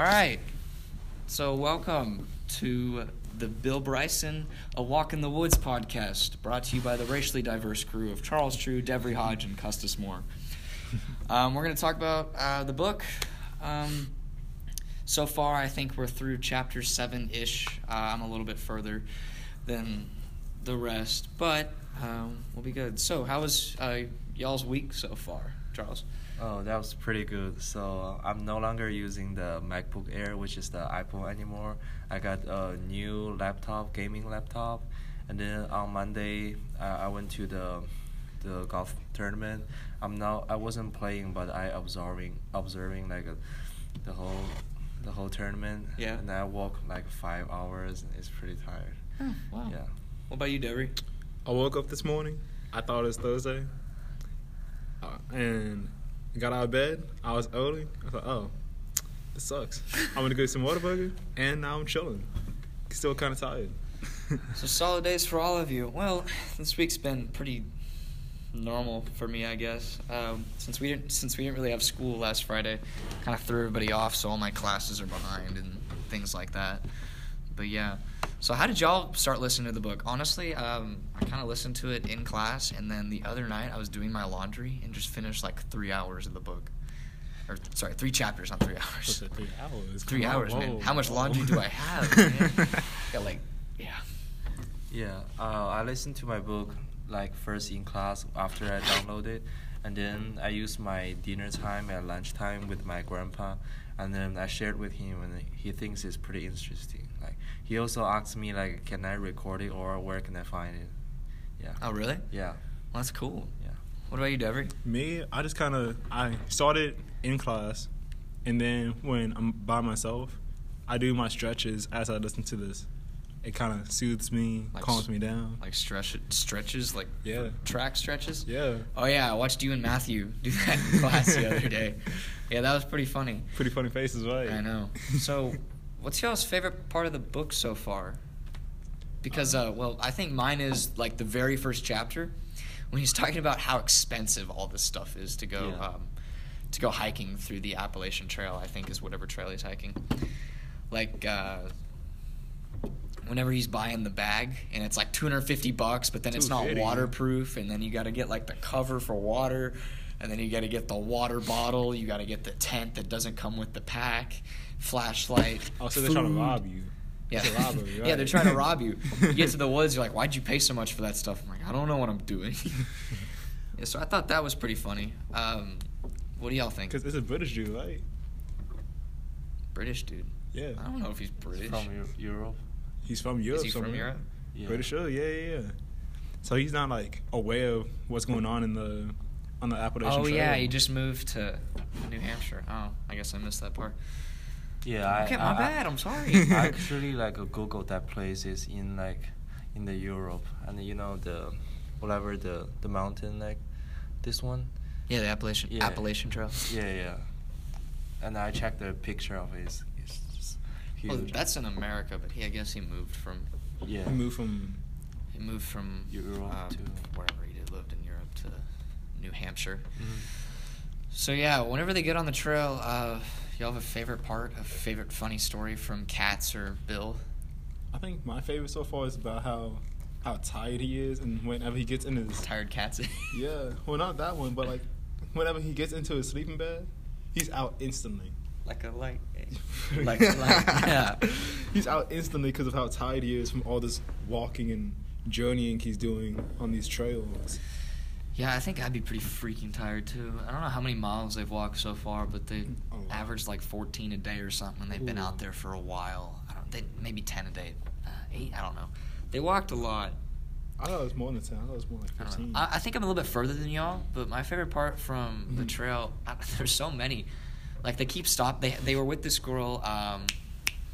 All right. So, welcome to the Bill Bryson A Walk in the Woods podcast, brought to you by the racially diverse crew of Charles True, Devery Hodge, and Custis Moore. Um, we're going to talk about uh, the book. Um, so far, I think we're through chapter seven ish. Uh, I'm a little bit further than the rest, but um, we'll be good. So, how was uh, y'all's week so far, Charles? Oh, that was pretty good. So uh, I'm no longer using the MacBook Air, which is the iPhone anymore. I got a new laptop, gaming laptop, and then on Monday I, I went to the the golf tournament. I'm now I wasn't playing, but I observing observing like a, the whole the whole tournament. Yeah. And I walked like five hours. And it's pretty tired. Oh, wow. Yeah. What about you, Devery? I woke up this morning. I thought it was Thursday. Uh, and got out of bed. I was early. I thought, oh, this sucks. I'm gonna go get some Whataburger, and now I'm chilling. Still kind of tired. So solid days for all of you. Well, this week's been pretty normal for me, I guess. Um, since we didn't since we didn't really have school last Friday, kind of threw everybody off, so all my classes are behind and things like that. But yeah. So how did y'all start listening to the book? Honestly, um, I kind of listened to it in class, and then the other night I was doing my laundry and just finished like three hours of the book. Or sorry, three chapters not three hours. Three hours? Three Come on, man. How much laundry do I have? Man? Got like, yeah. Yeah, uh, I listened to my book like first in class after I downloaded and then I used my dinner time at lunchtime with my grandpa, and then I shared with him, and he thinks it's pretty interesting. Like he also asked me like, can I record it or where can I find it? Yeah. Oh, really? Yeah. Well, that's cool. Yeah. What about you, Devery? Me, I just kind of I started in class, and then when I'm by myself, I do my stretches as I listen to this. It kind of soothes me, Like calms me down. Like stretch stretches, like Yeah. track stretches. Yeah. Oh yeah, I watched you and Matthew do that in class the other day. Yeah, that was pretty funny. Pretty funny faces, right? I know. So, what's y'all's favorite part of the book so far? Because, uh, well, I think mine is like the very first chapter when he's talking about how expensive all this stuff is to go Yeah. um, to go hiking through the Appalachian Trail. I think is whatever trail he's hiking. Like. Uh, Whenever he's buying the bag and it's like 250 bucks, but then it's not waterproof, and then you got to get like the cover for water, and then you got to get the water bottle, you got to get the tent that doesn't come with the pack, flashlight. Oh, so they're trying to food. rob you. Yeah, It's a robbery, yeah, they're trying to rob you. You get to the woods, you're like, "Why'd you pay so much for that stuff?" I'm like, "I don't know what I'm doing." yeah, so I thought that was pretty funny. Um, what do y'all think? Because it's a British dude, right? British dude. Yeah. I don't know if he's British. From Europe. He's from Europe. Is he from. Europe? Yeah. Pretty sure, yeah, yeah, yeah. So he's not like aware of what's going on in the on the Appalachian Oh Trail. yeah, he just moved to New Hampshire. Oh, I guess I missed that part. Yeah. I, Okay, my I- I- bad, I'm sorry. I actually like Google that places in like in the Europe, and you know the whatever the the mountain like this one. Yeah, the Appalachian Yeah. Appalachian Trail. Yeah, yeah. And I checked the picture of it. It's, it's just huge. Well, that's in America, but he, I guess he moved from yeah. He moved from he moved from Europe um, to- wherever he did lived in Europe to New Hampshire. Mhm. So yeah, whenever they get on the trail, uh, y'all have a favorite part, a favorite funny story from Katz or Bill? I think my favorite so far is about how how tired he is and whenever he gets in his Tired Katz. Yeah. Well not that one, but like whenever he gets into his sleeping bed, he's out instantly. like a light. Like, like yeah. He's out instantly because of how tired he is from all this walking and journeying he's doing on these trails. Yeah, I think I'd be pretty freaking tired too. I don't know how many miles they've walked so far, but they averaged like 14 a day or something. and They've been Ooh. out there for a while. I don't. They maybe 10 a day, uh, eight. I don't know. They walked a lot. I thought it was more than ten. I thought it was more like I fifteen. know. I, I think I'm a little bit further than y'all, but my favorite part from the Mhm. trail, I, there's so many. Like they keep stop. They they were with this girl, um,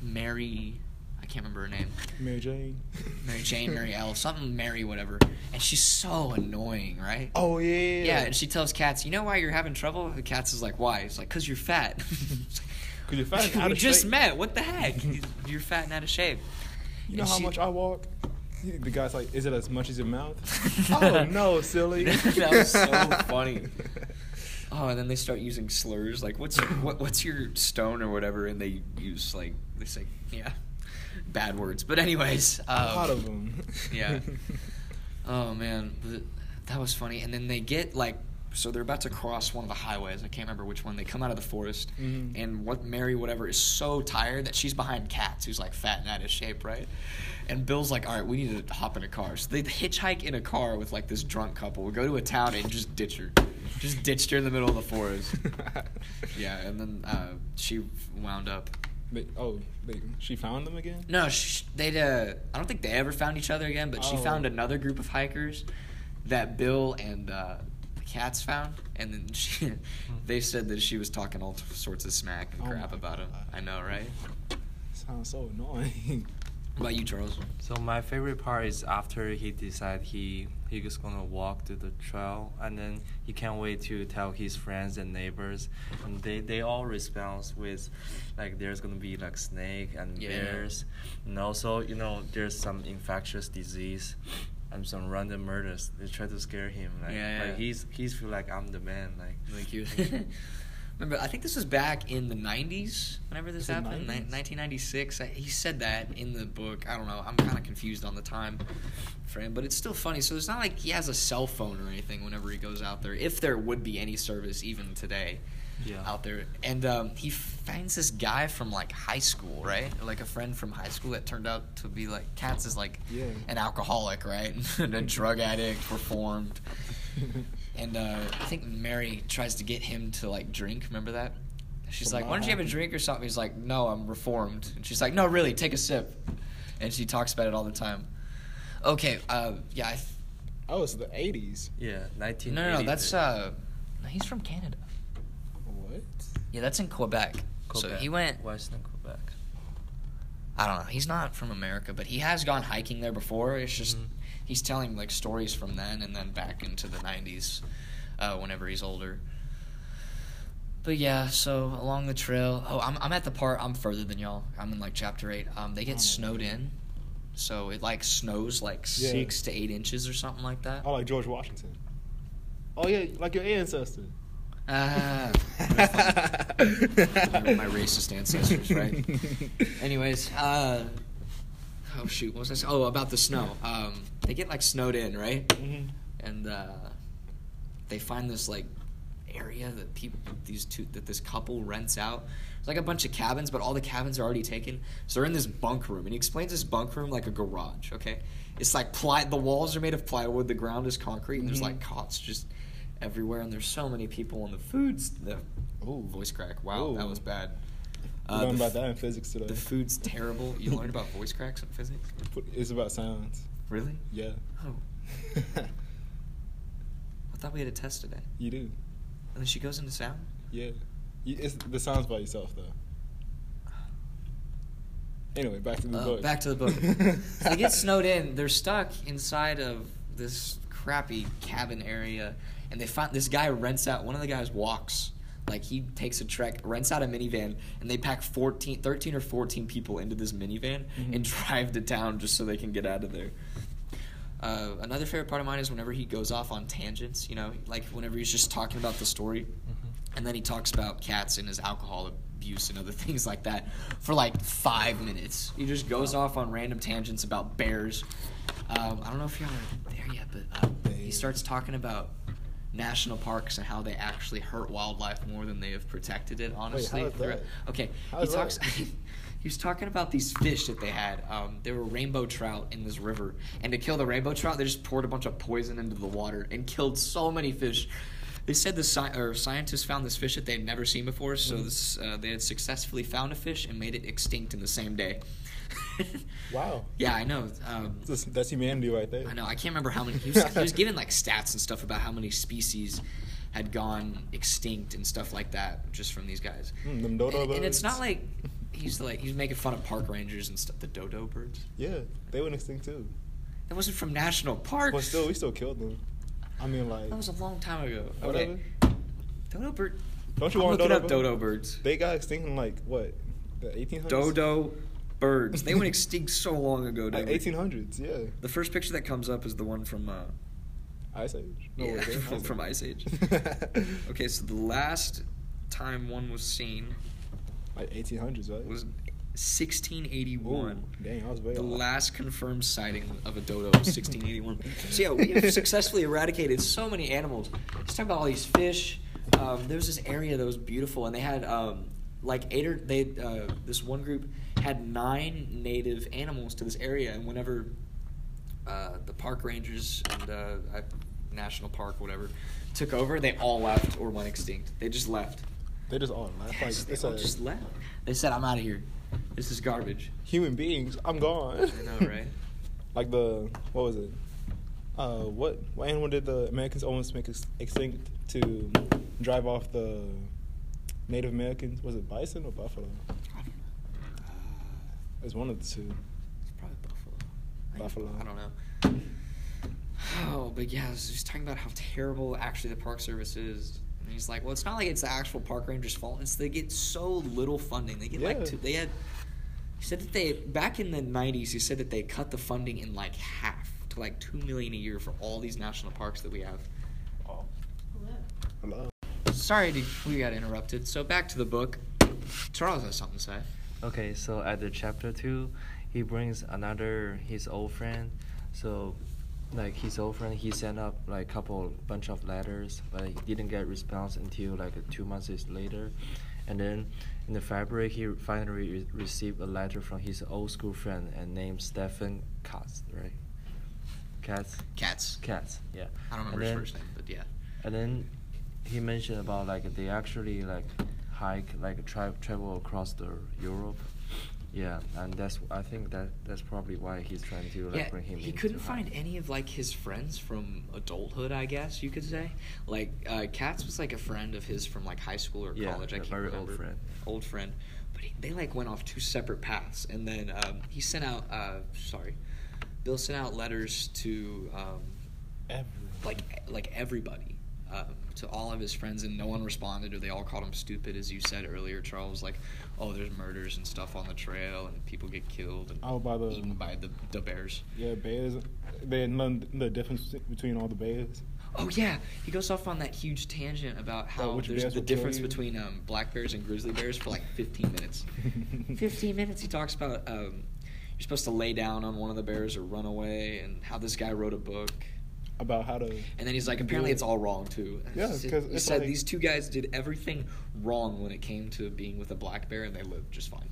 Mary. I can't remember her name. Mary Jane. Mary Jane, Mary L, something Mary, whatever. And she's so annoying, right? Oh yeah. Yeah, and she tells Katz, you know why you're having trouble? The Katz is like, why? It's like, cause you're fat. Cause you're fat we just shape. met. What the heck? You're fat and out of shape. You know And how she- much I walk? The guy's like, is it as much as your mouth? oh no, silly. that was so funny. Oh, and then they start using slurs like what's what, what's your stone or whatever, and they use like they say yeah, bad words. But anyways, um, a lot of them. yeah. Oh man, th- that was funny. And then they get like, so they're about to cross one of the highways. I can't remember which one. They come out of the forest, Mhm. and what Mary whatever is so tired that she's behind Katz, who's like fat and out of shape, right? And Bill's like, all right, we need to hop in a car. So they hitchhike in a car with like this drunk couple. We go to a town and just ditch her, just ditched her in the middle of the forest. Yeah, and then uh, she wound up. They, oh, they, she found them again. No, sh- they'd. Uh, I don't think they ever found each other again. But she Oh. found another group of hikers that Bill and uh, the Katz found, and then she, they said that she was talking all sorts of smack and Oh crap my about him. God. I know, right? Sounds so annoying. What about you, Charles? So my favorite part is after he decide he he just gonna walk to the trail and then he can't wait to tell his friends and neighbors and they they all respond with like there's gonna be like snake and Yeah. bears and also you know there's some infectious disease and some random murders they try to scare him like, Yeah, like yeah. he's he's feel like I'm the man like Like you. Remember, I think this was back in the '90s. Whenever this Is it happened, 1996. I, he said that in the book. I don't know. I'm kind of confused on the time frame, but it's still funny. So it's not like he has a cell phone or anything whenever he goes out there. If there would be any service even today, Yeah. out there, and um, he finds this guy from like high school, right? Like a friend from high school that turned out to be like Katz is like Yeah. an alcoholic, right? and a drug addict, reformed. And uh, I think Mary tries to get him to like drink. Remember that? She's But like, "Why don't you have a drink or something?" He's like, "No, I'm reformed." And she's like, "No, really, take a sip." And she talks about it all the time. Okay, uh, yeah. I th- oh, it's the '80s. yeah 19 no, no, no, that's uh, no, he's from Canada. What? Yeah, that's in Quebec. So he went. Western Quebec I don't know. He's not from America, but he has gone hiking there before. It's just Mhm. He's telling like stories from then and then back into the '90s, uh, whenever he's older. But yeah, so along the trail. Oh, I'm I'm at the part. I'm further than y'all. I'm in like chapter eight. Um, they get no. snowed in, so it like snows like Yeah. six to eight inches or something like that. Oh, like George Washington. Oh yeah, like your ancestor. Ah, my, my racist ancestors, right? Anyways, uh, oh shoot, what was I saying? Oh, about the snow. Um, they get like snowed in, right? Mm-hmm. And uh, they find this like area that people, these two, that this couple rents out. It's like a bunch of cabins, but all the cabins are already taken. So they're in this bunk room, and he explains this bunk room like a garage. Okay, it's like ply. The walls are made of plywood. The ground is concrete, and there's Mhm. like cots just everywhere. And there's so many people, and the food's the oh voice crack. Wow, that was bad. Uh, learned about that in physics today. The food's terrible. You learned about voice cracks in physics? It's about sounds. Really? Yeah. Oh, I thought we had a test today. you do. And then she goes into sound. Yeah. It's the sounds by yourself though. Anyway, back to the Uh, book. back to the book. so they get snowed in. They're stuck inside of this crappy cabin area, and they find this guy rents out. One of the guys walks. Like he takes a trek, rents out a minivan, and they pack 14, 13 or 14 people into this minivan Mhm. and drive to town just so they can get out of there. Uh, another favorite part of mine is whenever he goes off on tangents, you know, like whenever he's just talking about the story, Mm-hmm. and then he talks about Katz and his alcohol abuse and other things like that for like five minutes. He just goes off on random tangents about bears. Um, I don't know if you're there yet, but uh, he starts talking about national parks and how they actually hurt wildlife more than they have protected it. Honestly, how is They're- that? okay. How he talks. he was talking about these fish that they had. Um, there were rainbow trout in this river, and to kill the rainbow trout, they just poured a bunch of poison into the water and killed so many fish. They said the sci- or scientists found this fish that they had never seen before, so Mhm. this, uh, they had successfully found a fish and made it extinct in the same day. Wow. Yeah, I know. Um, That's, that's humanity right there. I know. I can't remember how many. He was, he was giving like stats and stuff about how many species had gone extinct and stuff like that just from these guys. Mm, them dodo and, and it's not like he's like he's making fun of park rangers and stuff. The dodo birds. Yeah, they went extinct too. That wasn't from national parks. But still, we still killed them. I mean, like, that was a long time ago. whatever. Okay. Dodo bird. Don't you I'm want dodo up birds? dodo birds. They got extinct in like what, the 1800s? Dodo birds. They went extinct so long ago. Like 1800s, yeah. The first picture that comes up is the one from uh, Ice Age. No, yeah, from, from Ice Age. Okay. So the last time one was seen Like 1800s, right? was 1681. Ooh, dang, I was way The off. last confirmed sighting of a dodo was 1681. so yeah, we have successfully eradicated so many animals. Let's talk about all these fish. Um, there was this area that was beautiful, and they had um, like eight or they uh, this one group had nine native animals to this area, and whenever uh, the park rangers and uh, national park whatever took over, they all left or went extinct. They just left. They just all laugh. Like, they all a, just left. They said, "I'm out of here. This is garbage." human beings. I'm gone. I know, right? like the what was it? Uh, what what animal did the Americans almost make ex- extinct to drive off the Native Americans? Was it bison or buffalo? I don't know. Uh, It was one of the two. It's probably Buffalo. Buffalo. I don't know. Oh, but yeah, he's just talking about how terrible actually the Park Service is. And he's like, well, it's not like it's the actual park rangers' fault. It's they get so little funding. They get Yeah. like two, they had. He said that they back in the '90s. He said that they cut the funding in like half to like two million a year for all these national parks that we have. Oh, hello. Sorry, to, we got interrupted. So back to the book. Charles has something to say. Okay, so at the chapter two, he brings another his old friend. So, like his old friend, he sent up like couple bunch of letters, but he didn't get response until like two months later, and then in the February he finally re- received a letter from his old school friend and named Stephen Katz, right? Katz. Cats. Katz, yeah. I don't remember his then- first name, but yeah. and then he mentioned about like they actually like hike like tra- travel across the Europe. Yeah, and that's I think that that's probably why he's trying to like yeah, bring him. he couldn't hike. find any of like his friends from adulthood. I guess you could say. Like uh, Katz was like a friend of his from like high school or Yeah, college. I a can't very old remember. friend. Old friend, but he, they like went off two separate paths, and then um, he sent out. Uh, sorry, Bill sent out letters to um, Everyone. like like everybody. Um, to all of his friends, and no one responded, or they all called him stupid, as you said earlier. Charles, like, oh, there's murders and stuff on the trail, and people get killed and Oh, by the eaten by the, the bears. yeah bears. They none the difference between all the bears. Oh yeah, he goes off on that huge tangent about how which there's the difference between um, black bears and grizzly bears for like 15 minutes. 15 minutes. He talks about um, you're supposed to lay down on one of the bears or run away, and how this guy wrote a book. About how to. And then he's like, apparently it's all wrong too. And Yeah, he said- 'cause he said like- these two guys did everything wrong when it came to being with a black bear, and they lived just fine.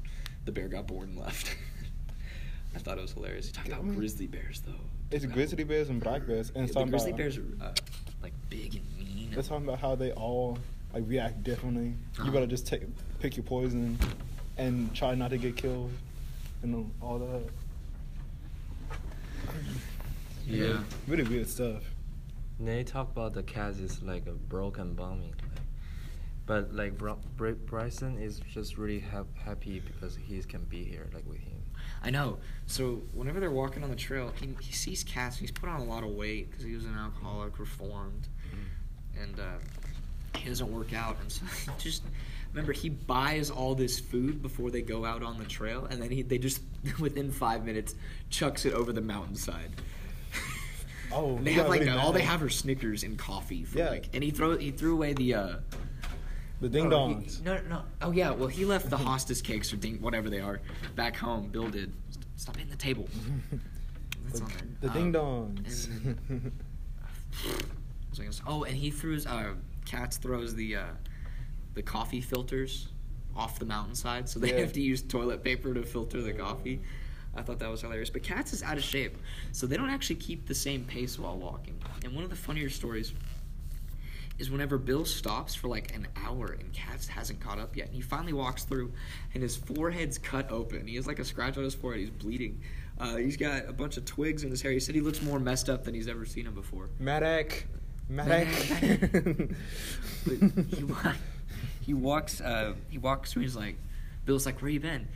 The bear got bored and left. I thought it was hilarious. He talked Yeah, I about mean, grizzly bears though. It's About- grizzly bears and black bears, and Yeah, the grizzly about, bears are uh, like big and mean. They're talking about how they all like react differently. Uh-huh. You better just take pick your poison and try not to get killed, and all that. Yeah. really weird stuff. And they talk about the Katz is like a broken bombing, like, but like Bro- Bry- Bryson is just really hap- happy because he can be here like with him. I know. So whenever they're walking on the trail, he, he sees Katz. He's put on a lot of weight because he was an alcoholic, reformed, and uh, he doesn't work out. And so he just remember he buys all this food before they go out on the trail, and then he they just within five minutes chucks it over the mountainside. Oh, they he have like all they have are Snickers and coffee. For Yeah. like, and he throw he threw away the. Uh, the ding Oh, dongs. No, no. Oh yeah. Well, he left the hostess cakes or ding whatever they are back home. Bill did. Stop hitting the table. That's the the Um, ding dongs. and- what was I gonna say? Oh, and he throws. Uh, Katz throws the uh, the coffee filters off the mountainside, so they Yeah. have to use toilet paper to filter the coffee. I thought that was hilarious. But Katz is out of shape, so they don't actually keep the same pace while walking. And one of the funnier stories is whenever Bill stops for like an hour and Katz hasn't caught up yet, and he finally walks through, and his forehead's cut open. He has like a scratch on his forehead. He's bleeding. Uh, he's got a bunch of twigs in his hair. He said he looks more messed up than he's ever seen him before. Medic! Medic! But he, he walks. Uh, he walks through. He's like, Bill's like, "Where you been?"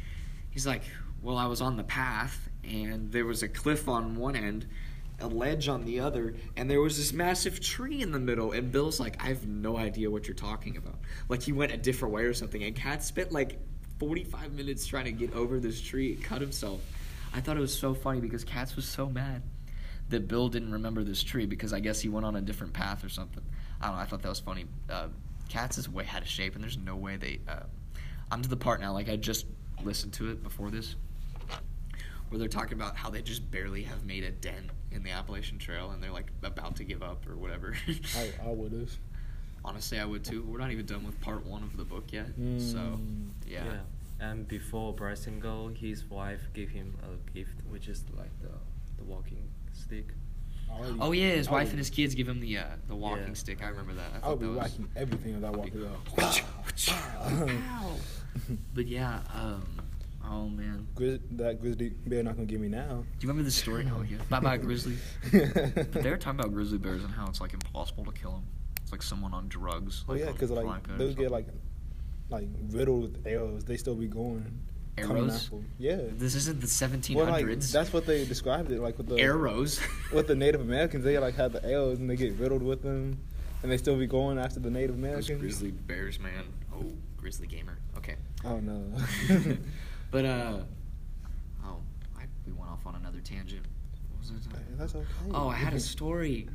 He's like, "Well, I was on the path, and there was a cliff on one end, a ledge on the other, and there was this massive tree in the middle." And Bill's like, "I have no idea what you're talking about." Like he went a different way or something. And Cat spent like 45 minutes trying to get over this tree, and cut himself. I thought it was so funny because Katz was so mad that Bill didn't remember this tree because I guess he went on a different path or something. I don't know. I thought that was funny. Uh, Katz is way out of shape, and there's no way they. Uh, I'm to the part now. Like I just listened to it before this, where they're talking about how they just barely have made a dent in the Appalachian Trail, and they're like about to give up or whatever. I, I would have. Honestly, I would too. We're not even done with part one of the book yet, so Mm. yeah. And before Bryson go, his wife gave him a gift, which is like the the walking stick. Already- Oh yeah, his I wife would- and his kids give him the uh, the walking Yeah. stick. I remember that. I I thought would be that was. whacking everything as I walk it Ow. But yeah, um, oh man. Grizz, that grizzly bear not gonna get me now. Do you remember the story? Oh yeah, bye bye grizzly. But they were talking about grizzly bears and how it's like impossible to kill them. It's like someone on drugs. Oh like yeah, because like Flacco or they'll get like like riddled with arrows. They still be going. coming Arrows? after 'em. Yeah. This isn't the 1700s. Well, like that's what they described it like with the arrows. with the Native Americans. They like had the arrows and they get riddled with them, and they still be going after the Native Those Americans. grizzly bears, man. Oh, grizzly gamer. Okay. Oh no. but uh, oh, I, we went off on another tangent. What was it? That's okay. Oh, I had a story.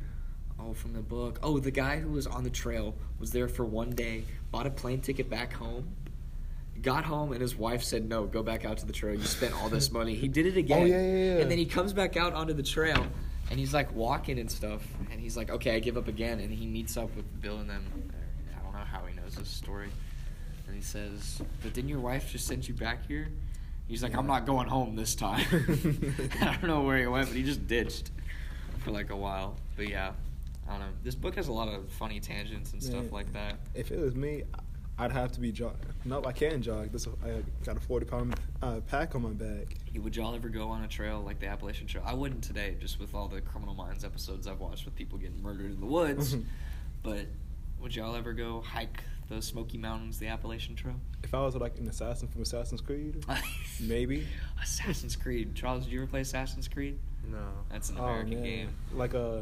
Oh, from the book. Oh, the guy who was on the trail was there for one day, bought a plane ticket back home, got home, and his wife said, "No, go back out to the trail. You spent all this money." He did it again. Oh, yeah, yeah, yeah. And then he comes back out onto the trail, and he's like walking and stuff, and he's like, "Okay, I give up again." And he meets up with Bill and them. I don't know how he knows this story. And he says, "But didn't your wife just send you back here?" He's like, "I'm not going home this time." I don't know where he went, but he just ditched for like a while. But yeah, I don't know. This book has a lot of funny tangents and stuff Man, like that. If it was me, I'd have to be jog. Nope, I can't jog. This I got a forty pound uh, pack on my back. Would y'all ever go on a trail like the Appalachian Trail? I wouldn't today, just with all the Criminal Minds episodes I've watched with people getting murdered in the woods. but would y'all ever go hike the Smoky Mountains, the Appalachian Trail? If I was like an assassin from Assassin's Creed, maybe. Assassin's Creed. Charles, did you ever play Assassin's Creed? No. That's an Oh, American man. game. Like uh,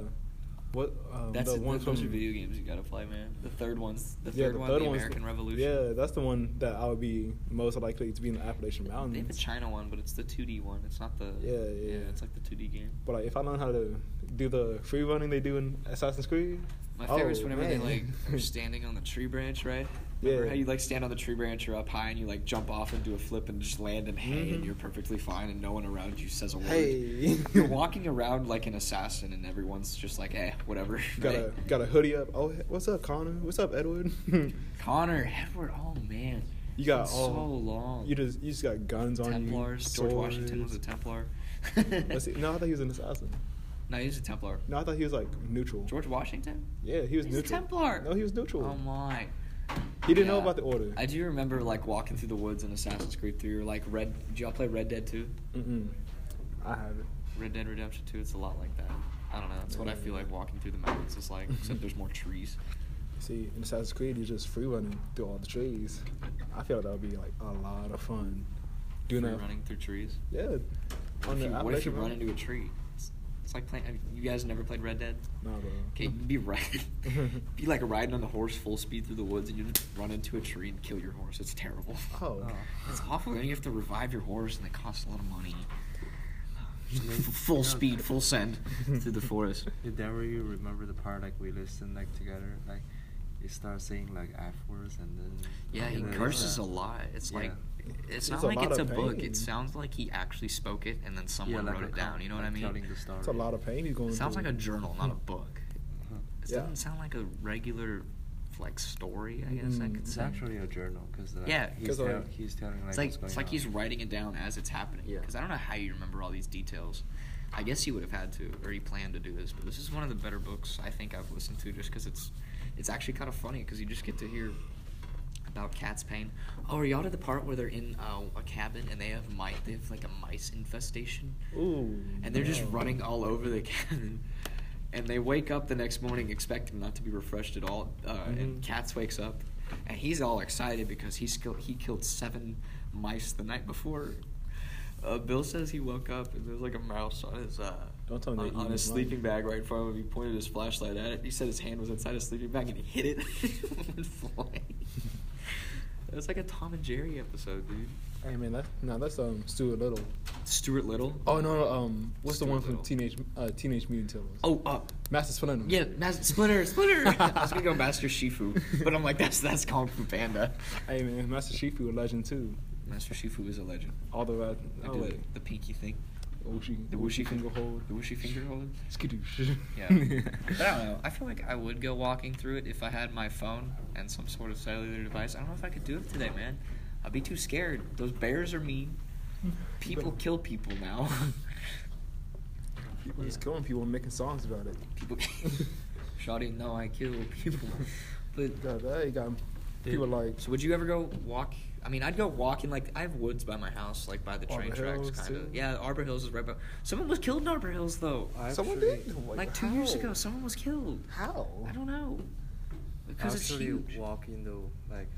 what? Um, That's the it, one from are video games you gotta play, man. The third one's the Yeah, third the one, third the one's American Revolution. Yeah, that's the one that I would be most likely to be in the Appalachian They have a Mountains. China one, but it's the 2D one. It's not the. Yeah, yeah. it's like the 2D game. But like, if I learn how to do the free running they do in Assassin's Creed, My oh, favorite is whenever they like are standing on the tree branch, right? Remember Yeah. how you like stand on the tree branch, you're up high, and you like jump off and do a flip and just land and hay, and Mhm. you're perfectly fine, and no one around you says a word. Hey. you're walking around like an assassin, and everyone's just like, "Eh, whatever." got right? a got a hoodie up. Oh, what's up, Connor? What's up, Edward? Connor, Edward. Oh man, You got all- so long. you just you just got guns on Templars. you. George Washington was a. Templar. No, I thought he was an assassin. No, he was a Templar. No, I thought he was like neutral. George Washington. Yeah, he was He's a neutral. Templar. No, he was neutral. Oh my. he didn't know about the order. I do remember like walking through the woods in Assassin's Creed 3 or like Red. Did y'all play Red Dead 2? Mm-mm. I haven't. Red Dead Redemption 2. It's a lot like that. I don't know. That's what I feel like walking through the mountains is like, except there's more trees. See, in Assassin's Creed, you're just free running through all the trees. I feel like that would be like a lot of fun. Doing Free that. running through trees. Yeah. On if, the you, what if you run into a tree? It's, it's like playing. You guys never played Red Dead? Nah, bro. Okay, you'd be riding, be like riding on the horse full speed through the woods, and you just run into a tree and kill your horse. It's terrible. Oh. It's awful. Then you have to revive your horse, and it costs a lot of money. Full speed, full send through the forest. Did ever you remember the part like we listened like together like you start saying like F words and then Yeah, he curses uh, a lot. It's yeah. like it's It's not like it's a of book. It sounds like he actually spoke it, and then someone like wrote it down. You know what I mean? Telling the story. It's a lot of pain he's going It sounds through. like a journal, not a book. Uh-huh. It Yeah. doesn't sound like a regular like story. I guess I Mm, could It's say. actually a journal because like, Yeah. he's, 'Cause, tell- like- he's telling like It's like what's going it's like on. he's writing it down as it's happening. Yeah. Because I don't know how you remember all these details. I guess he would have had to, or he planned to do this. But this is one of the better books I think I've listened to, just because it's it's actually kind of funny because you just get to hear about cat's pain. Oh, are y'all to the part where they're in uh, a cabin and they have mice? They have like a mice infestation, Ooh. and they're just running all over the cabin. And they wake up the next morning expecting not to be refreshed at all. Uh, And Mhm. Katz wakes up, and he's all excited because he's kill- he killed seven mice the night before. Uh, Bill says he woke up and there's like a mouse on his uh, Don't tell on, on his his sleeping life. bag right in front of him. He pointed his flashlight at it. He said his hand was inside his sleeping bag and he hit it. it went flying. It was like a Tom and Jerry episode, dude. Hey man, that no, that's um Stuart Little. Stuart Little. Oh no, no um, what's the one from Little. Teenage uh, Teenage Mutant Turtles? Oh, uh, Master Splinter. yeah, Mas- Splinter, Splinter. I was gonna go Master Shifu, but I'm like, that's that's Kung Fu Panda. Hey man, Master Shifu a legend too. Master Shifu is a legend. All the way. Oh did wait, the pinky thing, The Wuxi finger hold. the Wuxi finger hold. Skadoosh. Yeah. but I don't know. I feel like I would go walking through it if I had my phone and some sort of cellular device. I don't know if I could do it today, man. I'd be too scared. Those bears are mean. People kill people now. People just killing people and making songs about it. people. Shawty, no, I kill people. But Got that. You got people like so, would you ever go walk? I mean, I'd go walking. Like I have woods by my house, like by the train Arbor tracks, Hills, kind too? of. Yeah, Arbor Hills is right by. Someone was killed in Arbor Hills, though. someone Actually- did. Like two years how? ago, someone was killed. How? I don't know. Because it's actually huge. walk in the like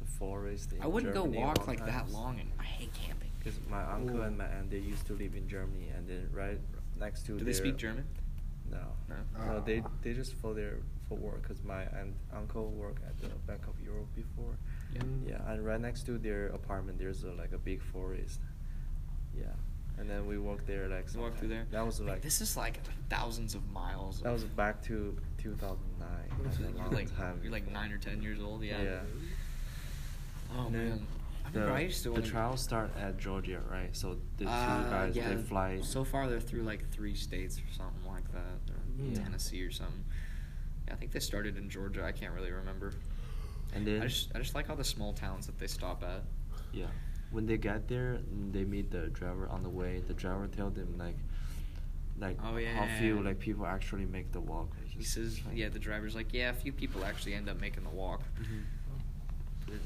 the forest. In I wouldn't Germany go walk lot like that long, and I hate camping. Because my uncle Ooh. and my aunt they used to live in Germany, and then right next to Do their they speak German? No, No. no, they Ah. they just for their for work. Cause my aunt uncle worked at the Bank of Europe before. Yeah. Yeah, and right next to their apartment, there's a, like a big forest. Yeah, and then we walked there like. You walk through there. That was Like, this is like thousands of miles. that of- was back to 2009. You're like time. you're like nine or ten years old. Yeah. Yeah. Oh man. The, remember I used to the trials start at Georgia, right? So the two Uh, guys yeah, they fly. So far, they're through like three states or something like that, or Yeah. Tennessee or something. Yeah, I think they started in Georgia. I can't really remember. And then I just I just like all the small towns that they stop at. Yeah. When they get there, they meet the driver on the way. The driver tell them like, like Oh, yeah, how few like people actually make the walk. It's He says, like- yeah, the driver's like, yeah, a few people actually end up making the walk. Mhm. It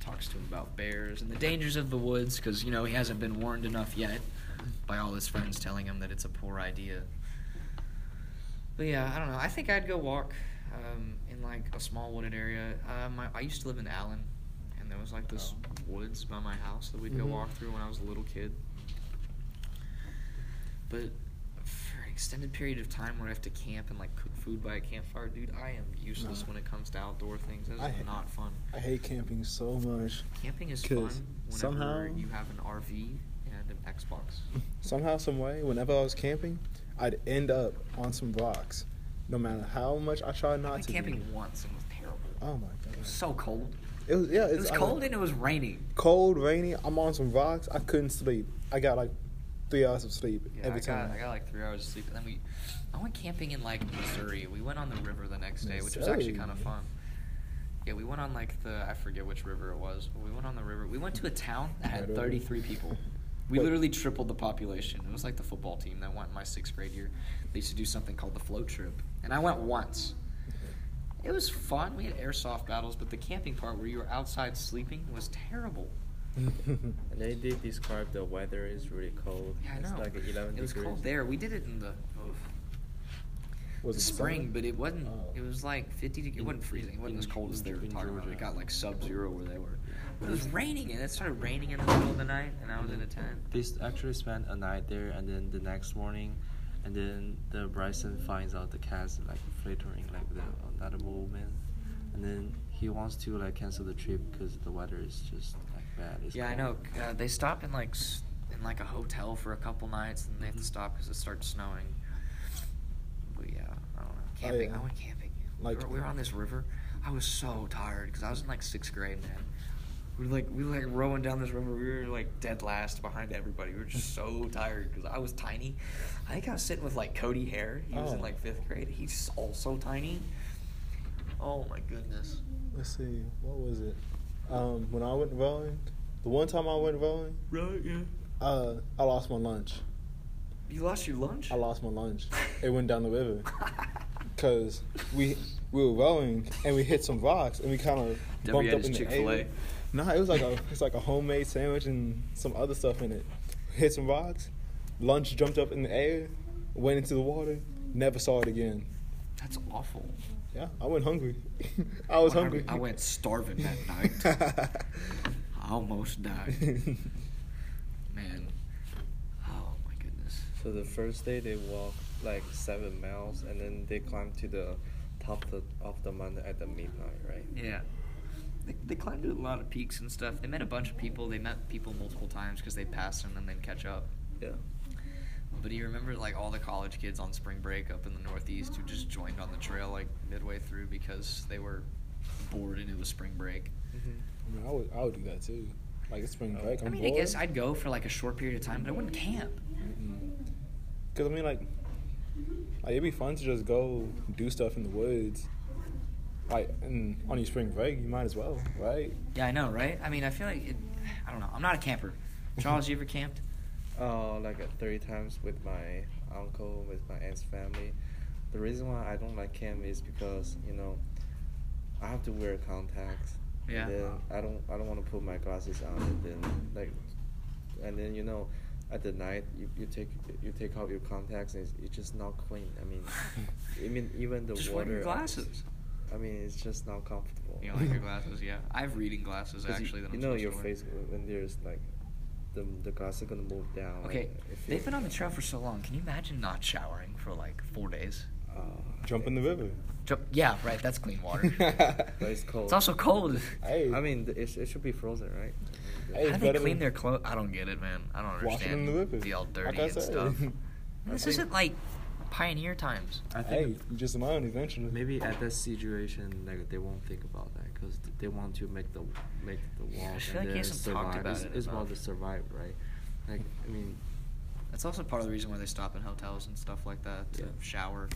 talks to him about bears and the dangers of the woods because you know he hasn't been warned enough yet by all his friends telling him that it's a poor idea. But yeah, I don't know. I think I'd go walk um, in like a small wooded area. Um, I, I used to live in Allen, and there was like this woods by my house that we'd go Mhm. walk through when I was a little kid. But for an extended period of time where I have to camp and like cook food by a campfire, dude, I am useless Nah. when it comes to outdoor things. That's ha- not fun. I hate camping so much. Camping is fun whenever somehow- you have an RV and an Xbox. Somehow, some way, whenever I was camping, I'd end up on some rocks, no matter how much I tried I not went to. camping be. once and it was terrible. Oh my god, It was so cold. It was yeah. It was I- cold and it was raining. cold, rainy. I'm on some rocks. I couldn't sleep. I got like three hours of sleep Yeah, every I got, time. I got like three hours of sleep, and then we, I went camping in like Missouri. We went on the river the next day, which was actually kind of fun. Yeah, we went on like the I forget which river it was, but we went on the river. We went to a town that had 33 people. We Wait. literally tripled the population. It was like the football team that went my sixth grade year. They used to do something called the float trip, and I went once. It was fun. We had airsoft battles, but the camping part where you were outside sleeping was terrible. And they did describe the weather is really cold. Yeah, I it's know. like 11 it was degrees. cold there. We did it in the was it spring, summer? but it wasn't. Oh. It was like 50 degrees. It wasn't freezing. It wasn't in- as cold as they were in talking about. Georgia. It got like sub-zero where they were. But it was raining, and it started raining in the middle of the night, and I was in a tent. They actually spent a night there, and then the next morning, and then the Bryson finds out the cat's like flittering like the another movement, and then he wants to like cancel the trip because the weather is just like bad. It's yeah, I know. Uh, they stop in like in like a hotel for a couple nights, and they have to Mhm. stop because it starts snowing. But yeah, I don't know. Camping. yeah. I went camping. Like- we, were, we were on this river. I was so tired because I was in like sixth grade, man. We were like we were like rowing down this river. We were like dead last behind everybody. We were just so tired because I was tiny. I think I was sitting with like Cody Hare. He was in Oh. like fifth grade. He's also tiny. Oh my goodness. Let's see, what was it? Um, when I went rowing, the one time I went rowing, Right? Yeah. uh, I lost my lunch. You lost your lunch. I lost my lunch. It went down the river because we we were rowing and we hit some rocks and we kind of bumped up in the Chick-fil-A. air. Nah, it was like a it's like a homemade sandwich and some other stuff in it. Hit some rocks. Lunch jumped up in the air, went into the water. Never saw it again. That's awful. Yeah, I went hungry. I was When hungry. I went starving that night. I almost died. Man. Oh my goodness. So the first day they walk like seven miles, and then they climb to the top of the, of the mountain at the midnight, right? Yeah. They, they climbed a lot of peaks and stuff. They met a bunch of people. They met people multiple times because they passed them and then they'd catch up. Yeah. But do you remember like all the college kids on spring break up in the Northeast who just joined on the trail like midway through because they were bored and it was spring break? Mm-hmm. I mean, I would, I would do that too. Like it's spring break. I'm I mean, bored. I guess I'd go for like a short period of time, but I wouldn't camp. Because I mean, like, like it'd be fun to just go do stuff in the woods. Like, and on your spring break, you might as well, right? Yeah, I know, right? I mean, I feel like it, I don't know. I'm not a camper. Charles, you ever camped? Uh, like uh, 30 times with my uncle, with my aunt's family. The reason why I don't like camp is because you know I have to wear contacts. Yeah. And then I don't I don't want to put my glasses on and then like and then you know at the night you, you take you take out your contacts and it's, it's just not clean. I mean, I mean even the Just wear water. your glasses. I mean it's just not comfortable. You don't like your glasses? Yeah, I have reading glasses 'Cause you- actually. that you I'm you know your to face when there's like the the glasses are gonna move down. Okay, if they've been on the trail for so long. Can you imagine not showering for like four days? Uh, Jump in the river. Jump, yeah, right. That's clean water. But it's cold. it's also cold. Hey, I mean, it, it should be frozen, right? Hey, How do they clean their clothes? I don't get it, man. I don't wash it understand in the river. the all dirty I and said. stuff. This isn't like pioneer times. I hey, think you just learn eventually. maybe at that situation, like they won't think about that because they want to make the make the walk I feel like he hasn't survive. talked about it's, it it's about enough. to survive, right? Like I mean, That's also part of the reason why they stop in hotels and stuff like that to Yeah. shower.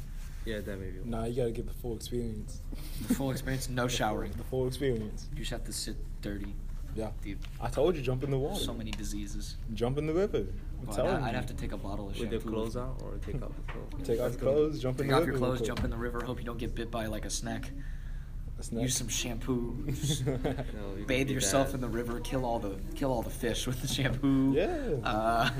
yeah, that may be. Nah, you gotta get the full experience. The full experience, no The showering. The full experience. You just have to sit dirty. Yeah. Dude, I told you, jump in the water. so many diseases. Jump in the river. I'm Well, telling I'd, I'd you. have to take a bottle of With shampoo. the clothes on or take off the clothes. Take off That's your gonna- clothes, jump in Take the off river. your clothes, jump in the river. Hope you don't get bit by like a snake. A snake. Use some shampoo. No, you Bathe could be yourself bad. in the river. Kill all the kill all the fish with the shampoo. Yeah. Uh,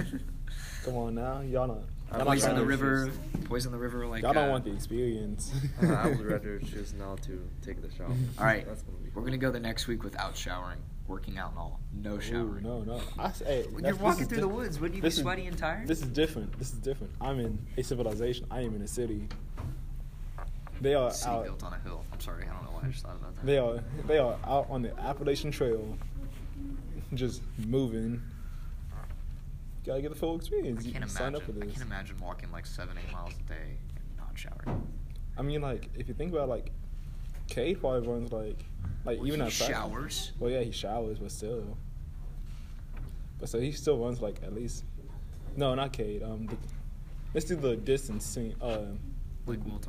Come on now, y'all not. I Y'all not poison the trying to- river. Poison the river like. Y'all don't uh, want the experience. Uh, I would rather choose not to take the shower. All right, That's gonna be we're gonna go the next week without showering, working out and all. No Ooh, showering. no, no. I, s- hey, When you're walking through di- the woods, wouldn't you be this is- sweaty and tired? This is different. This is different. I'm in a civilization. I am in a city. They are City out. built on a hill. I'm sorry, I don't know why I just thought about that. They are. They are out on the Appalachian Trail, just moving. You Gotta get the full experience. I You can't can sign imagine. up for I can't imagine walking like seven, eight miles a day and not showering. I mean, like if you think about like, Cade probably runs like, like even he at showers. Well, yeah, he showers, but still. But so he still runs like at least. No, not Cade. Um, the, let's do the distance scene. Uh, Like Will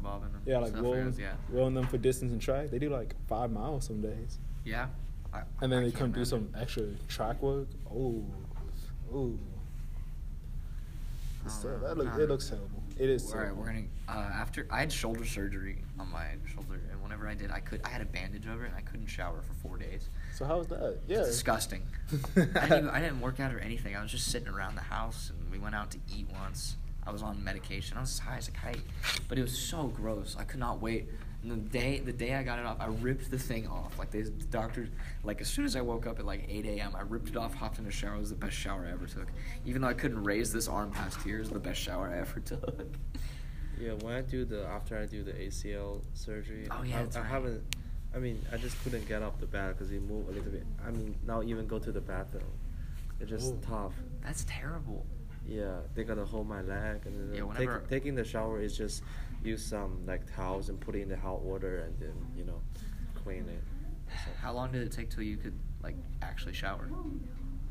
yeah, like rolling, yeah. rolling them for distance and track. They do like five miles some days, Yeah. I, and then I they come do some extra track work. Oh, oh. Still, that look, it looks terrible. It is. All right, we're gonna. Uh, after I had shoulder surgery on my shoulder, and whenever I did, I could. I had a bandage over it, and I couldn't shower for four days. So how was that? Yeah. It's disgusting. I, didn't even, I didn't work out or anything. I was just sitting around the house, and we went out to eat once. I was on medication. I was as high as a kite, but it was so gross. I could not wait. And the day the day I got it off, I ripped the thing off. Like the doctor, like as soon as I woke up at like 8 a.m., I ripped it off, hopped in the shower. It was the best shower I ever took. Even though I couldn't raise this arm past here, it was the best shower I ever took. Yeah, when I do the after I do the ACL surgery, Oh, yeah, I, I haven't. I mean, I just couldn't get off the bed because it moved a little bit. I mean, now even go to the bathroom, it's just Ooh. tough. That's terrible. Yeah, they gotta hold my leg, and then Yeah, take- whenever- taking the shower is just use some like towels and put it in the hot water and then you know clean it. So, How long did it take till you could like actually shower?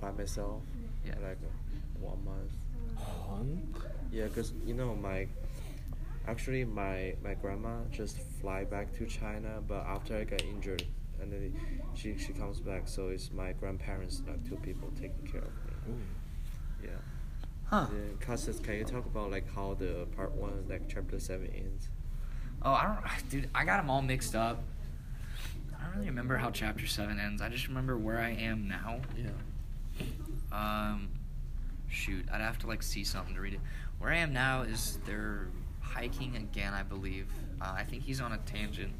by myself? Yeah. Like uh, one month. Hun? Yeah, because you know my actually my my grandma just fly back to China, but after I got injured, and then she she comes back, so it's my grandparents like two people taking care of me. Ooh. Yeah. Huh. Then, Custis, can you talk about like how the part one like chapter seven ends? Oh, I don't, dude. I got them all mixed up. I don't really remember how chapter seven ends. I just remember where I am now. Yeah. Um, shoot, I'd have to like see something to read it. Where I am now is they're hiking again, I believe. Uh, I think he's on a tangent.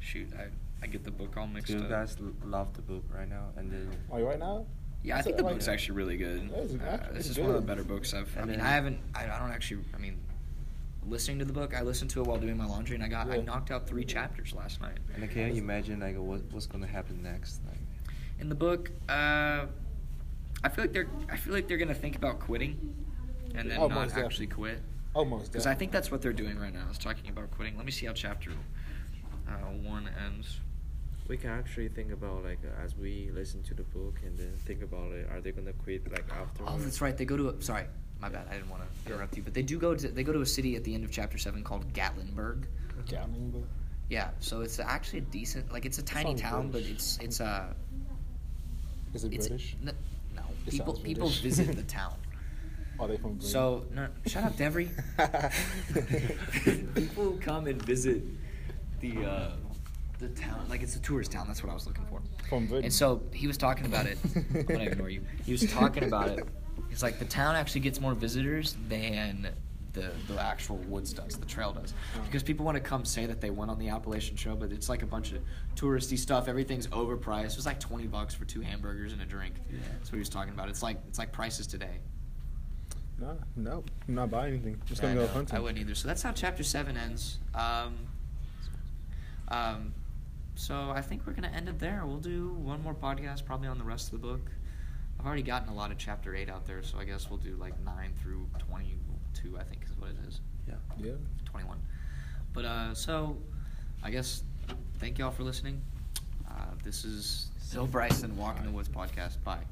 Shoot, I I get the book all mixed Do you up. guys love the book right now? And then Are you right now? Yeah, I It's think a- the like- book's actually really good. Yeah, Uh, this it's is one of the better books I've. I And mean, then- I haven't. I, I don't actually. I mean, listening to the book. I listened to it while doing my laundry, and I got I knocked out three chapters last night. And then can you imagine like what, what's gonna happen next? Like, In the book, uh, I feel like they're I feel like they're gonna think about quitting, and then Oh, not most actually definitely. quit. Almost. Because I think that's what they're doing right now. Is talking about quitting. Let me see how chapter uh, one ends. We can actually think about like uh, as we listen to the book and then think about it. Are they gonna quit like after? Oh, that's right. They go to a, sorry, my bad. I didn't want to interrupt you, but they do go to they go to a city at the end of chapter seven called Gatlinburg. Gatlinburg. Yeah, so it's actually a decent like it's a tiny Sounds town, but British. it's it's uh Is it it's British? n- no It people people visit the town. Are they from? Britain? So no, shut up, Devery. people come and visit the uh, the town like it's a tourist town. That's what I was looking for. From Britain. And so he was talking about it. I'm gonna ignore you. He was talking about it. He's like the town actually gets more visitors than the the actual woods does, the trail does, Oh. because people want to come say that they went on the Appalachian Show, but it's like a bunch of touristy stuff. Everything's overpriced. It was like twenty bucks for two hamburgers and a drink. Yeah. That's what he was talking about. It's like it's like prices today. no, no, I'm not buying anything. I'm just gonna go know. hunting. I wouldn't either. So that's how chapter seven ends. Um, um, so I think we're gonna end it there. We'll do one more podcast, probably on the rest of the book. I've already gotten a lot of chapter eight out there, so I guess we'll do like nine through twenty-two. I think is what it is. yeah. Yeah. Twenty-one. But uh, so I guess thank y'all for listening. Uh, this is Bill Bryson Walk in the Woods podcast. Bye.